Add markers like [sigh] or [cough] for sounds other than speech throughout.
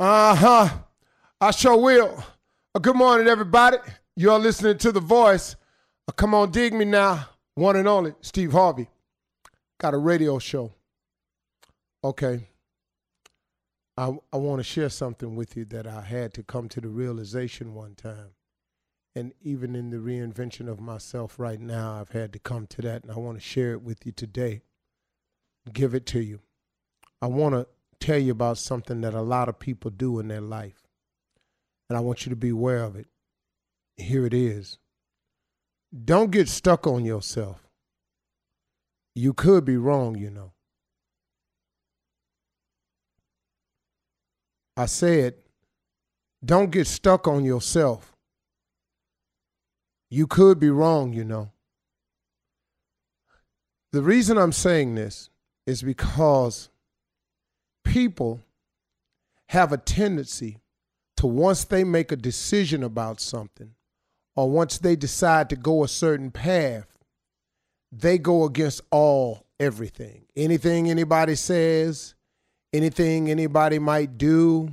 Uh huh. I sure will. Uh, good morning, everybody. You're listening to The Voice. Uh, come on, dig me now. One and only, Steve Harvey. Got a radio show. Okay. I, I want to share something with you that I had to come to the realization one time. And even in the reinvention of myself right now, I've had to come to that, and I want to share it with you today. Give it to you. I want to tell you about something that a lot of people do in their life. And I want you to be aware of it. Here it is. Don't get stuck on yourself. You could be wrong, you know. I said, don't get stuck on yourself. You could be wrong, you know. The reason I'm saying this is because people have a tendency to once they make a decision about something or once they decide to go a certain path, they go against all everything. Anything anybody says, anything anybody might do,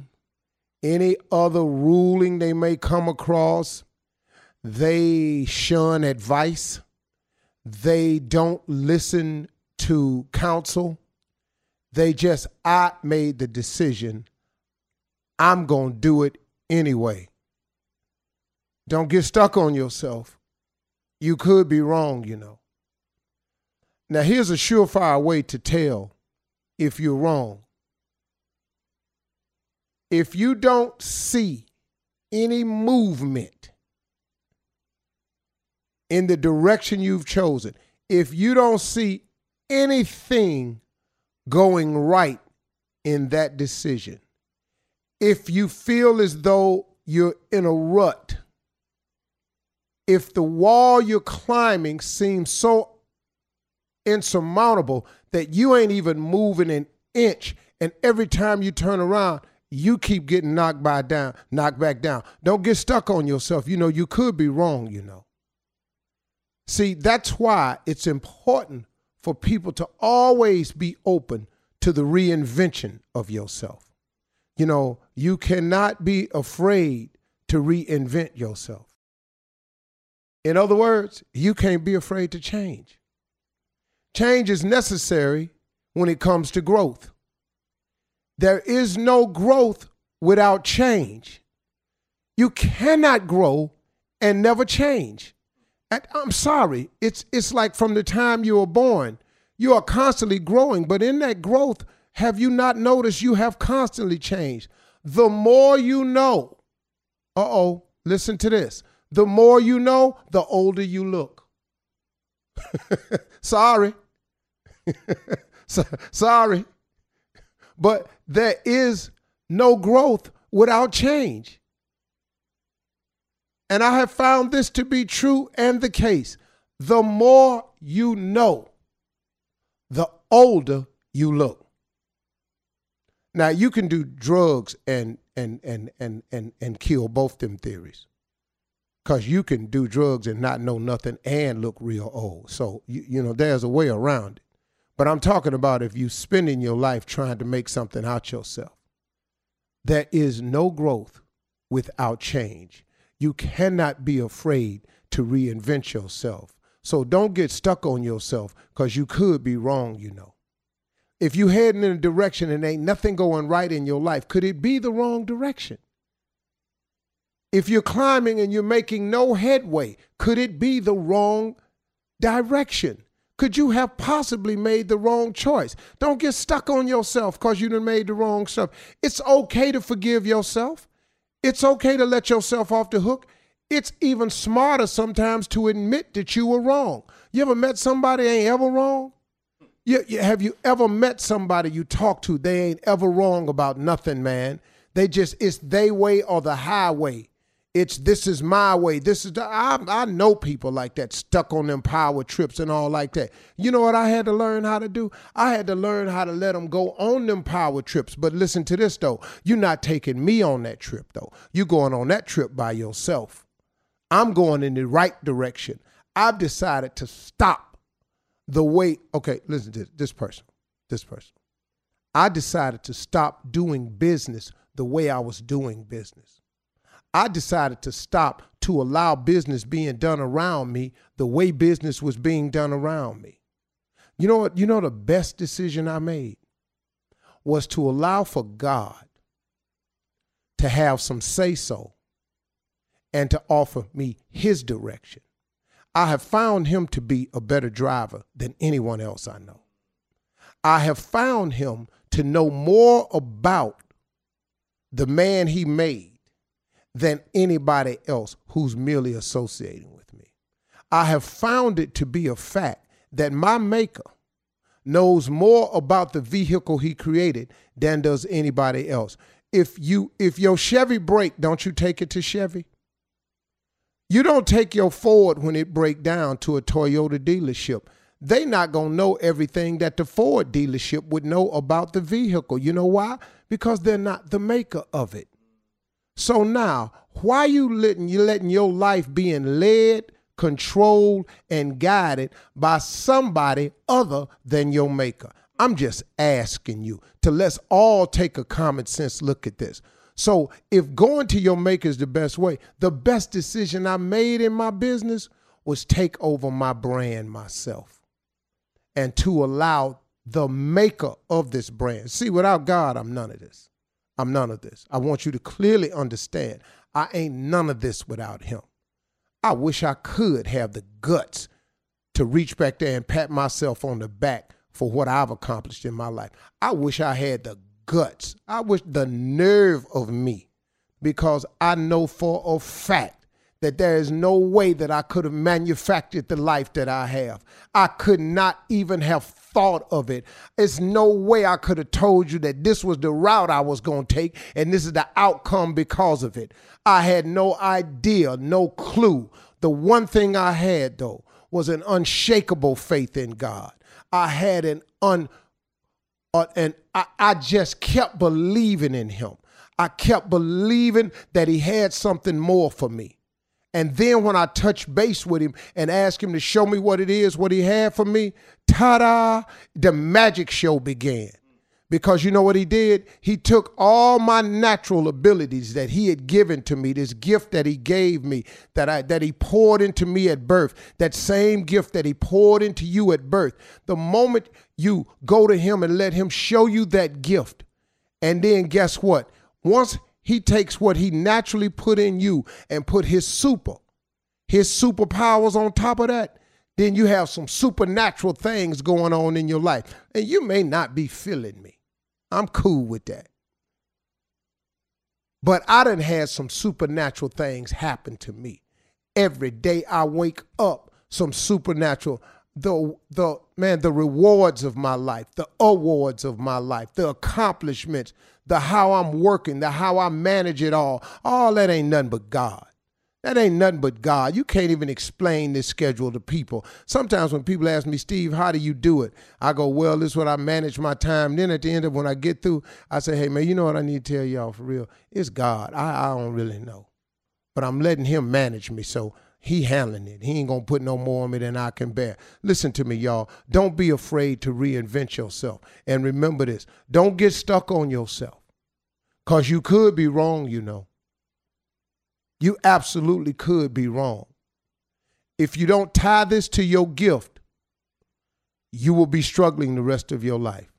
any other ruling they may come across, they shun advice. They don't listen to counsel. They just, I made the decision. I'm going to do it anyway. Don't get stuck on yourself. You could be wrong, you know. Now, here's a surefire way to tell if you're wrong. If you don't see any movement in the direction you've chosen, if you don't see anything going right in that decision. If you feel as though you're in a rut, if the wall you're climbing seems so insurmountable that you ain't even moving an inch, and every time you turn around, you keep getting knocked by down, knocked back down. Don't get stuck on yourself. You know, you could be wrong, you know. See, that's why it's important for people to always be open to the reinvention of yourself. You know, you cannot be afraid to reinvent yourself. In other words, you can't be afraid to change. Change is necessary when it comes to growth. There is no growth without change. You cannot grow and never change. I'm sorry. It's it's like from the time you were born, you are constantly growing, but in that growth, have you not noticed you have constantly changed? The more you know, uh-oh, listen to this. The more you know, the older you look. [laughs] sorry. [laughs] sorry. But there is no growth without change. And I have found this to be true and the case. The more you know, the older you look. Now you can do drugs and and and and and and kill both them theories. Cause you can do drugs and not know nothing and look real old. So you you know there's a way around it. But I'm talking about if you spending your life trying to make something out yourself. There is no growth without change. You cannot be afraid to reinvent yourself. So don't get stuck on yourself because you could be wrong, you know. If you heading in a direction and ain't nothing going right in your life, could it be the wrong direction? If you're climbing and you're making no headway, could it be the wrong direction? Could you have possibly made the wrong choice? Don't get stuck on yourself because you done made the wrong stuff. It's okay to forgive yourself. It's okay to let yourself off the hook. It's even smarter sometimes to admit that you were wrong. You ever met somebody ain't ever wrong? You, you, have you ever met somebody you talk to? They ain't ever wrong about nothing, man. They just it's they way or the highway. It's this is my way. This is the, I, I know people like that stuck on them power trips and all like that. You know what I had to learn how to do? I had to learn how to let them go on them power trips. But listen to this though. You're not taking me on that trip though. You going on that trip by yourself. I'm going in the right direction. I've decided to stop the way. Okay, listen to this, this person. This person. I decided to stop doing business the way I was doing business. I decided to stop to allow business being done around me the way business was being done around me. You know what? You know the best decision I made was to allow for God to have some say so and to offer me his direction. I have found him to be a better driver than anyone else I know. I have found him to know more about the man he made than anybody else who's merely associating with me. I have found it to be a fact that my maker knows more about the vehicle he created than does anybody else. If you if your Chevy break, don't you take it to Chevy? You don't take your Ford when it break down to a Toyota dealership. They not going to know everything that the Ford dealership would know about the vehicle. You know why? Because they're not the maker of it. So now, why you letting you letting your life being led, controlled, and guided by somebody other than your maker? I'm just asking you to let's all take a common sense look at this. So if going to your maker is the best way, the best decision I made in my business was take over my brand myself and to allow the maker of this brand. See, without God, I'm none of this. I'm none of this. I want you to clearly understand I ain't none of this without him. I wish I could have the guts to reach back there and pat myself on the back for what I've accomplished in my life. I wish I had the guts. I wish the nerve of me, because I know for a fact that there is no way that I could have manufactured the life that I have. I could not even have thought of it. It's no way I could have told you that this was the route I was going to take and this is the outcome because of it. I had no idea, no clue. The one thing I had, though, was an unshakable faith in God. I had an un uh, and I, I just kept believing in him. I kept believing that he had something more for me. And then when I touched base with him and asked him to show me what it is, what he had for me, ta da, the magic show began. Because you know what he did? He took all my natural abilities that he had given to me, this gift that he gave me, that I that he poured into me at birth, that same gift that he poured into you at birth. The moment you go to him and let him show you that gift, and then guess what? Once he takes what he naturally put in you and put his super, his superpowers on top of that, then you have some supernatural things going on in your life. And you may not be feeling me. I'm cool with that. But I done had some supernatural things happen to me. Every day I wake up, some supernatural the the man the rewards of my life the awards of my life the accomplishments the how i'm working the how i manage it all all that ain't nothing but god that ain't nothing but God. You can't even explain this schedule to people. Sometimes when people ask me, Steve, how do you do it? I go, well, this is what I manage my time. Then at the end of when I get through, I say, hey, man, you know what I need to tell y'all for real? It's God. I, I don't really know. But I'm letting him manage me. So he handling it. He ain't gonna put no more on me than I can bear. Listen to me, y'all. Don't be afraid to reinvent yourself. And remember this: don't get stuck on yourself. Cause you could be wrong, you know. You absolutely could be wrong. If you don't tie this to your gift, you will be struggling the rest of your life.